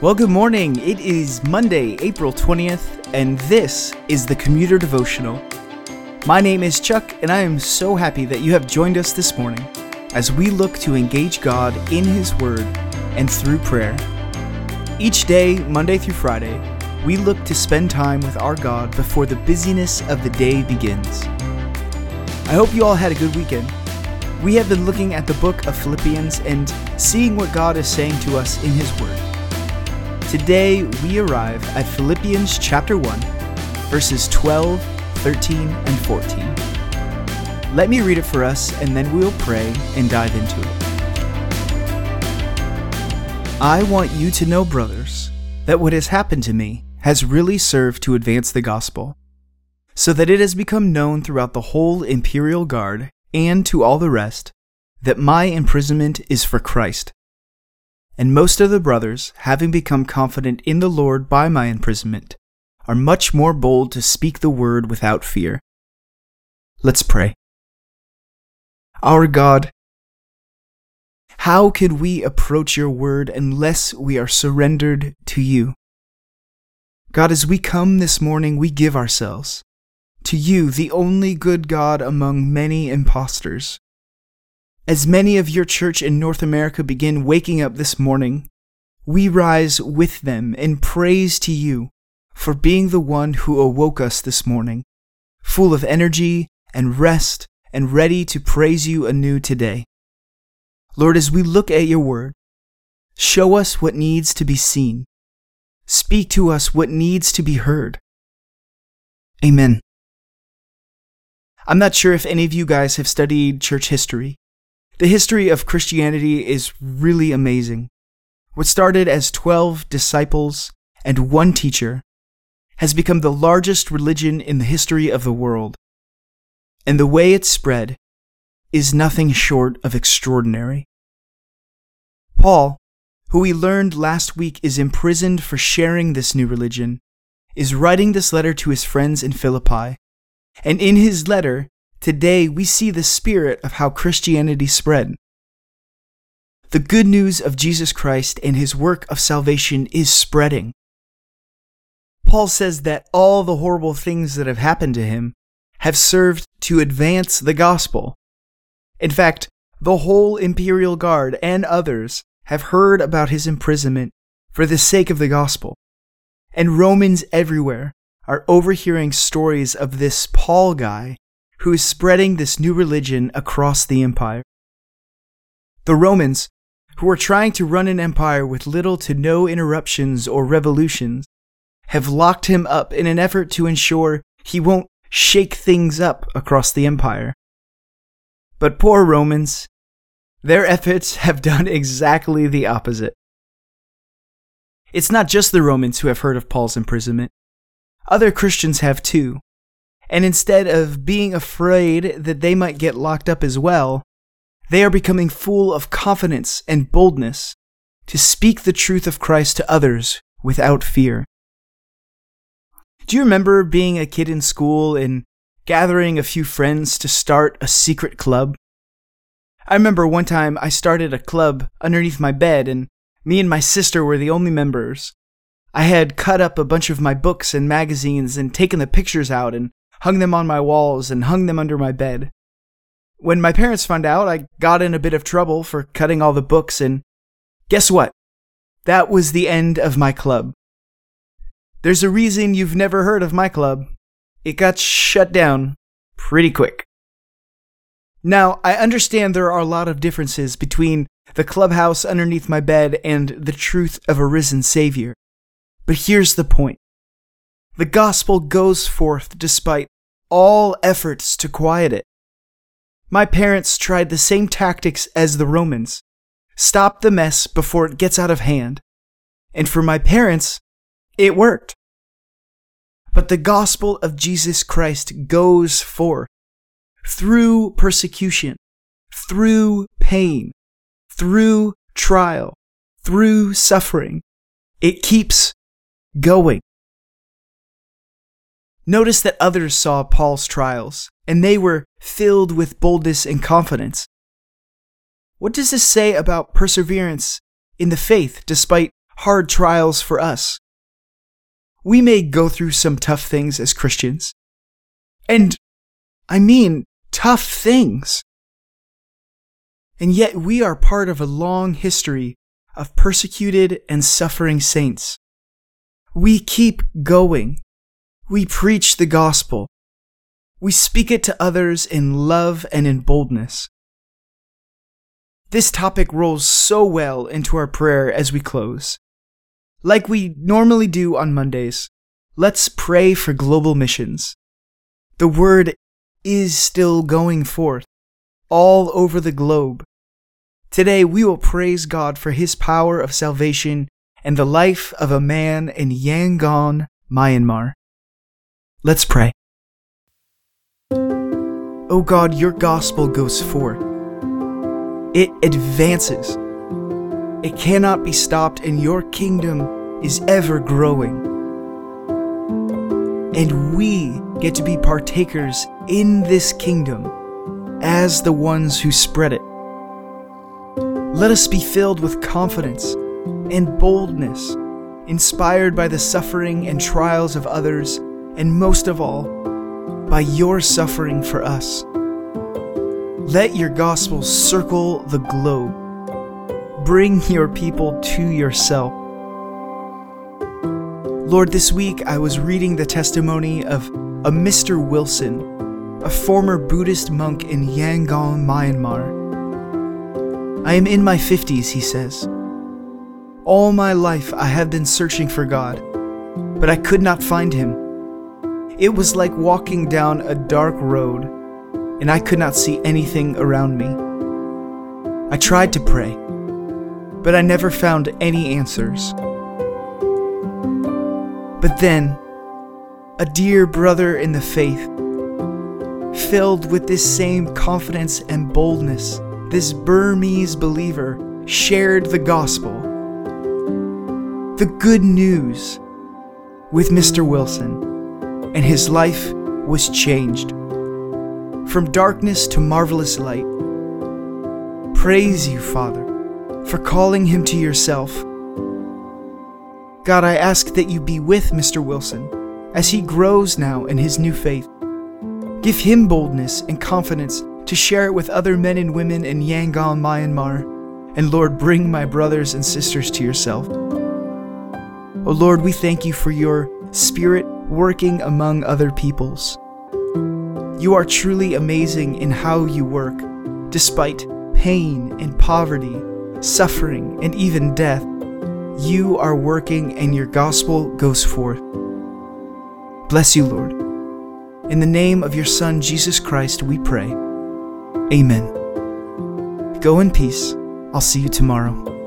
Well, good morning. It is Monday, April 20th, and this is the Commuter Devotional. My name is Chuck, and I am so happy that you have joined us this morning as we look to engage God in His Word and through prayer. Each day, Monday through Friday, we look to spend time with our God before the busyness of the day begins. I hope you all had a good weekend. We have been looking at the book of Philippians and seeing what God is saying to us in His Word. Today, we arrive at Philippians chapter 1, verses 12, 13, and 14. Let me read it for us, and then we'll pray and dive into it. I want you to know, brothers, that what has happened to me has really served to advance the gospel, so that it has become known throughout the whole imperial guard and to all the rest that my imprisonment is for Christ. And most of the brothers, having become confident in the Lord by my imprisonment, are much more bold to speak the word without fear. Let's pray. Our God, how can we approach your word unless we are surrendered to you? God, as we come this morning, we give ourselves to you, the only good God among many impostors. As many of your church in North America begin waking up this morning, we rise with them in praise to you for being the one who awoke us this morning, full of energy and rest and ready to praise you anew today. Lord, as we look at your word, show us what needs to be seen. Speak to us what needs to be heard. Amen. I'm not sure if any of you guys have studied church history, the history of Christianity is really amazing. What started as 12 disciples and one teacher has become the largest religion in the history of the world. And the way it spread is nothing short of extraordinary. Paul, who we learned last week is imprisoned for sharing this new religion, is writing this letter to his friends in Philippi. And in his letter, Today, we see the spirit of how Christianity spread. The good news of Jesus Christ and his work of salvation is spreading. Paul says that all the horrible things that have happened to him have served to advance the gospel. In fact, the whole imperial guard and others have heard about his imprisonment for the sake of the gospel. And Romans everywhere are overhearing stories of this Paul guy who is spreading this new religion across the empire. The Romans, who are trying to run an empire with little to no interruptions or revolutions, have locked him up in an effort to ensure he won't shake things up across the empire. But poor Romans, their efforts have done exactly the opposite. It's not just the Romans who have heard of Paul's imprisonment. Other Christians have too, and instead of being afraid that they might get locked up as well, they are becoming full of confidence and boldness to speak the truth of Christ to others without fear. Do you remember being a kid in school and gathering a few friends to start a secret club? I remember one time I started a club underneath my bed, and me and my sister were the only members. I had cut up a bunch of my books and magazines and taken the pictures out and hung them on my walls, and hung them under my bed. When my parents found out, I got in a bit of trouble for cutting all the books, and guess what? That was the end of my club. There's a reason you've never heard of my club. It got shut down pretty quick. Now, I understand there are a lot of differences between the clubhouse underneath my bed and the truth of a risen Savior. But here's the point the gospel goes forth despite all efforts to quiet it. My parents tried the same tactics as the Romans stop the mess before it gets out of hand. And for my parents, it worked. But the gospel of Jesus Christ goes forth through persecution, through pain, through trial, through suffering. It keeps going. Notice that others saw Paul's trials, and they were filled with boldness and confidence. What does this say about perseverance in the faith despite hard trials for us. We may go through some tough things as Christians. And I mean, tough things. And yet we are part of a long history of persecuted and suffering saints. We keep going. We preach the gospel. We speak it to others in love and in boldness. This topic rolls so well into our prayer as we close. Like we normally do on Mondays, let's pray for global missions. The word is still going forth all over the globe. Today we will praise God for his power of salvation and the life of a man in Yangon, Myanmar. Let's pray. O oh God, your gospel goes forth. It advances. It cannot be stopped, and your kingdom is ever growing. And we get to be partakers in this kingdom as the ones who spread it. Let us be filled with confidence and boldness, inspired by the suffering and trials of others, and most of all, by your suffering for us. Let your gospel circle the globe. Bring your people to yourself. Lord, this week I was reading the testimony of a Mr. Wilson, a former Buddhist monk in Yangon, Myanmar. I am in my 50s, he says. All my life I have been searching for God, but I could not find him. It was like walking down a dark road, and I could not see anything around me. I tried to pray, but I never found any answers. But then, a dear brother in the faith, filled with this same confidence and boldness, this Burmese believer shared the gospel, the good news, with Mr. Wilson, and his life was changed. From darkness to marvelous light. Praise you, Father, for calling him to yourself. God, I ask that you be with Mr. Wilson as he grows now in his new faith. Give him boldness and confidence to share it with other men and women in Yangon, Myanmar. And Lord, bring my brothers and sisters to yourself. Oh Lord, we thank you for your spirit working among other peoples. You are truly amazing in how you work, despite pain and poverty, suffering, and even death. You are working and your gospel goes forth. Bless you, Lord. In the name of your Son, Jesus Christ, we pray. Amen. Go in peace. I'll see you tomorrow.